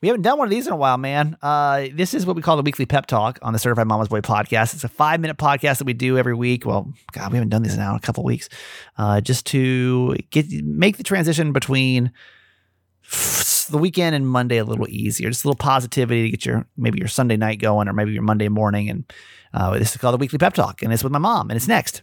We haven't done one of these in a while, man. Uh, this is what we call the weekly pep talk on the Certified Mama's Boy podcast. It's a five minute podcast that we do every week. Well, God, we haven't done this now in a couple weeks, uh, just to get make the transition between the weekend and Monday a little easier. Just a little positivity to get your maybe your Sunday night going, or maybe your Monday morning. And uh, this is called the weekly pep talk, and it's with my mom, and it's next.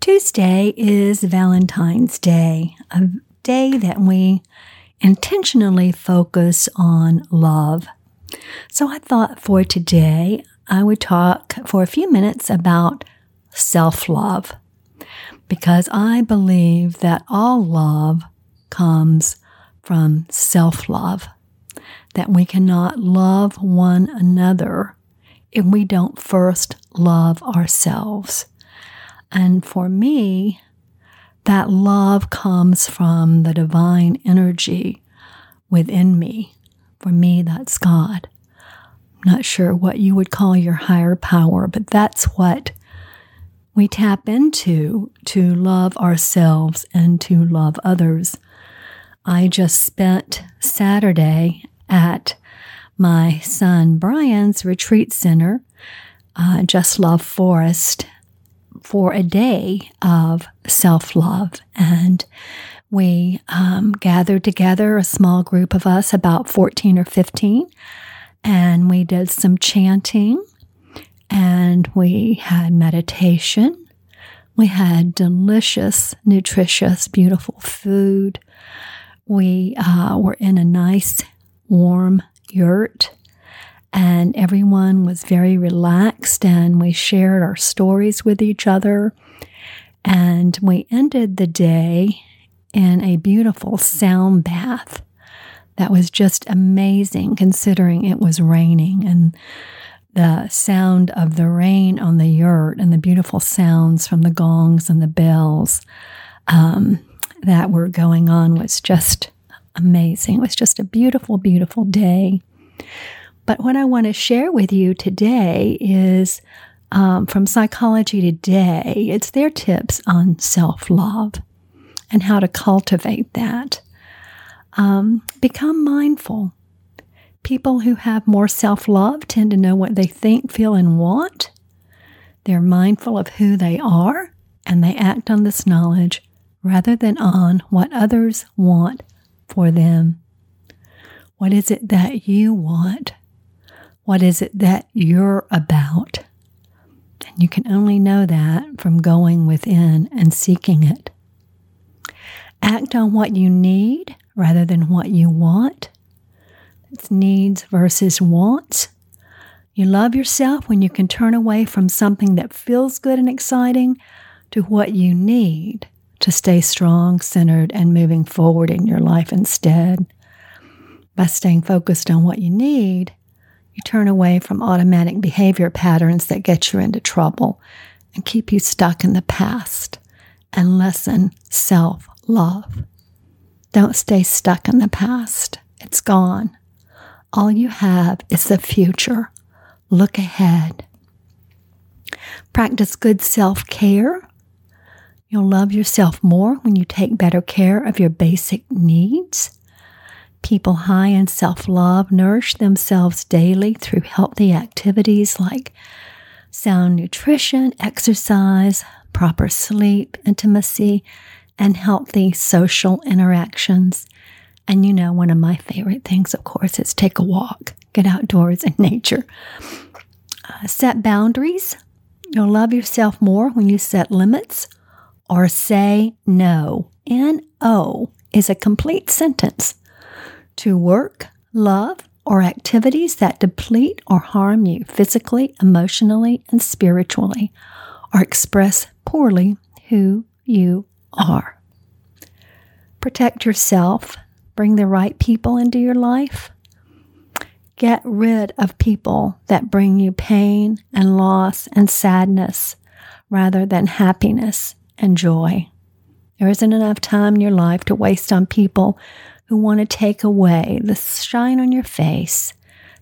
Tuesday is Valentine's Day, a day that we intentionally focus on love. So I thought for today, I would talk for a few minutes about self love because I believe that all love comes from self love, that we cannot love one another if we don't first love ourselves. And for me, that love comes from the divine energy within me. For me, that's God. I'm not sure what you would call your higher power, but that's what we tap into to love ourselves and to love others. I just spent Saturday at my son Brian's retreat center, uh, Just Love Forest, for a day of self love. And we um, gathered together, a small group of us, about 14 or 15, and we did some chanting and we had meditation. We had delicious, nutritious, beautiful food. We uh, were in a nice, warm yurt and everyone was very relaxed and we shared our stories with each other. And we ended the day in a beautiful sound bath that was just amazing considering it was raining and the sound of the rain on the yurt and the beautiful sounds from the gongs and the bells um, that were going on was just amazing. It was just a beautiful, beautiful day. But what I want to share with you today is um, from Psychology Today. It's their tips on self love and how to cultivate that. Um, become mindful. People who have more self love tend to know what they think, feel, and want. They're mindful of who they are and they act on this knowledge rather than on what others want for them. What is it that you want? What is it that you're about? And you can only know that from going within and seeking it. Act on what you need rather than what you want. It's needs versus wants. You love yourself when you can turn away from something that feels good and exciting to what you need to stay strong, centered, and moving forward in your life instead. By staying focused on what you need, you turn away from automatic behavior patterns that get you into trouble and keep you stuck in the past and lessen self love. Don't stay stuck in the past, it's gone. All you have is the future. Look ahead. Practice good self care. You'll love yourself more when you take better care of your basic needs. People high in self love nourish themselves daily through healthy activities like sound nutrition, exercise, proper sleep, intimacy, and healthy social interactions. And you know, one of my favorite things, of course, is take a walk, get outdoors in nature. Uh, set boundaries. You'll love yourself more when you set limits or say no. N O is a complete sentence to work, love, or activities that deplete or harm you physically, emotionally, and spiritually, or express poorly who you are. Protect yourself bring the right people into your life. Get rid of people that bring you pain and loss and sadness rather than happiness and joy. There isn't enough time in your life to waste on people who want to take away the shine on your face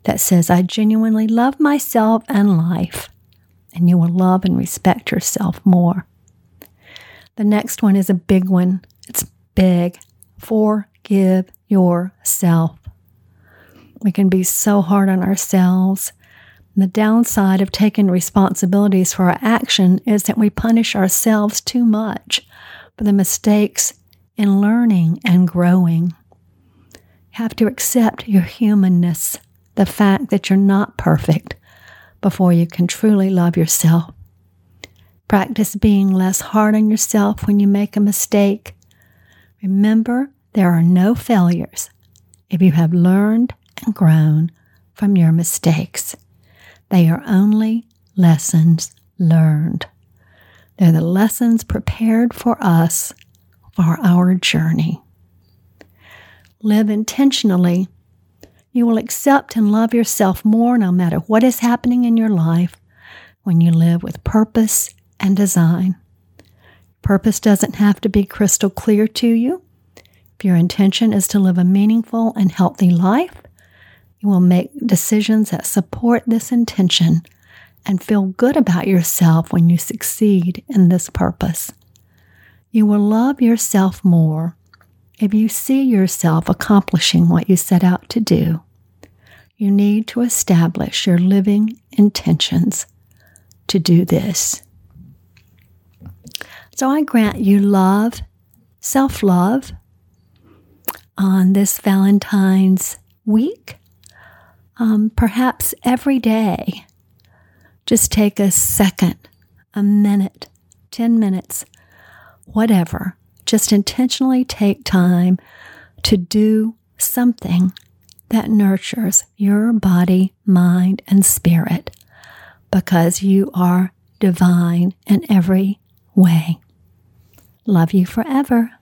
that says, I genuinely love myself and life, and you will love and respect yourself more. The next one is a big one. It's big. Forgive yourself. We can be so hard on ourselves. the downside of taking responsibilities for our action is that we punish ourselves too much for the mistakes in learning and growing. Have to accept your humanness, the fact that you're not perfect, before you can truly love yourself. Practice being less hard on yourself when you make a mistake. Remember, there are no failures if you have learned and grown from your mistakes. They are only lessons learned. They're the lessons prepared for us for our journey. Live intentionally. You will accept and love yourself more no matter what is happening in your life when you live with purpose and design. Purpose doesn't have to be crystal clear to you. If your intention is to live a meaningful and healthy life, you will make decisions that support this intention and feel good about yourself when you succeed in this purpose. You will love yourself more if you see yourself accomplishing what you set out to do. You need to establish your living intentions to do this. So I grant you love, self love on this Valentine's week. Um, perhaps every day, just take a second, a minute, 10 minutes, whatever. Just intentionally take time to do something that nurtures your body, mind, and spirit because you are divine in every way. Love you forever.